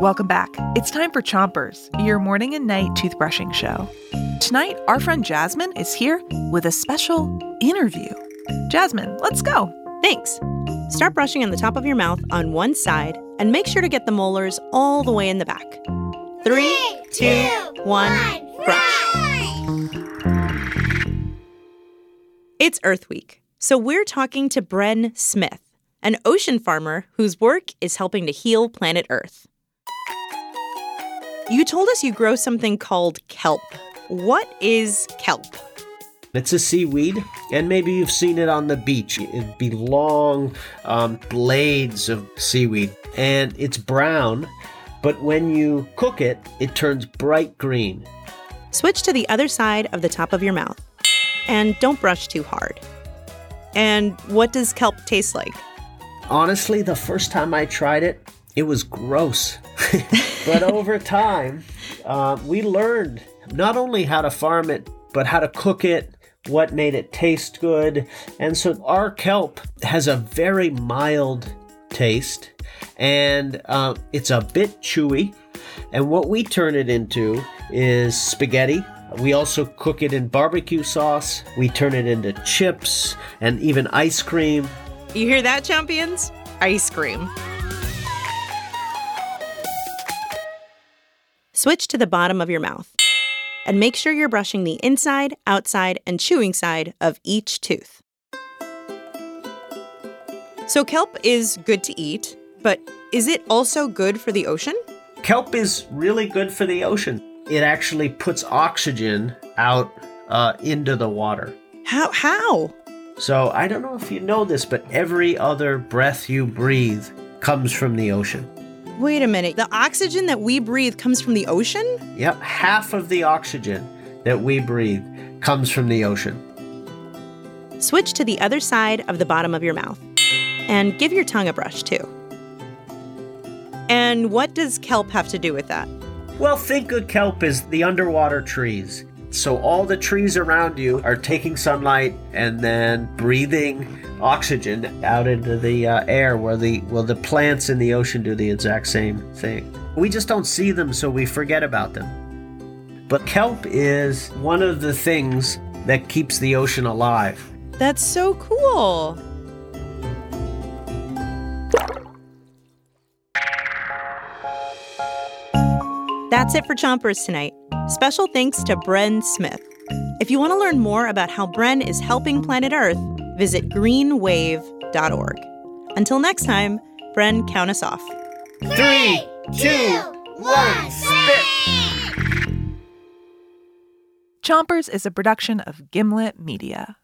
Welcome back. It's time for Chompers, your morning and night toothbrushing show. Tonight, our friend Jasmine is here with a special interview. Jasmine, let's go. Thanks. Start brushing on the top of your mouth on one side and make sure to get the molars all the way in the back. Three, two, one, brush. It's Earth Week, so we're talking to Bren Smith, an ocean farmer whose work is helping to heal planet Earth. You told us you grow something called kelp. What is kelp? It's a seaweed, and maybe you've seen it on the beach. It'd be long um, blades of seaweed, and it's brown, but when you cook it, it turns bright green. Switch to the other side of the top of your mouth, and don't brush too hard. And what does kelp taste like? Honestly, the first time I tried it, it was gross. but over time, uh, we learned not only how to farm it, but how to cook it, what made it taste good. And so our kelp has a very mild taste and uh, it's a bit chewy. And what we turn it into is spaghetti. We also cook it in barbecue sauce. We turn it into chips and even ice cream. You hear that, champions? Ice cream. Switch to the bottom of your mouth and make sure you're brushing the inside, outside, and chewing side of each tooth. So, kelp is good to eat, but is it also good for the ocean? Kelp is really good for the ocean. It actually puts oxygen out uh, into the water. How? How? So, I don't know if you know this, but every other breath you breathe comes from the ocean. Wait a minute. The oxygen that we breathe comes from the ocean? Yep, half of the oxygen that we breathe comes from the ocean. Switch to the other side of the bottom of your mouth and give your tongue a brush too. And what does kelp have to do with that? Well, think of kelp as the underwater trees. So all the trees around you are taking sunlight and then breathing oxygen out into the uh, air where the well the plants in the ocean do the exact same thing. We just don't see them so we forget about them. But kelp is one of the things that keeps the ocean alive. That's so cool. That's it for Chompers tonight. Special thanks to Bren Smith. If you want to learn more about how Bren is helping planet Earth, visit greenwave.org. Until next time, Bren, count us off. Three, two, one, spit! Chompers is a production of Gimlet Media.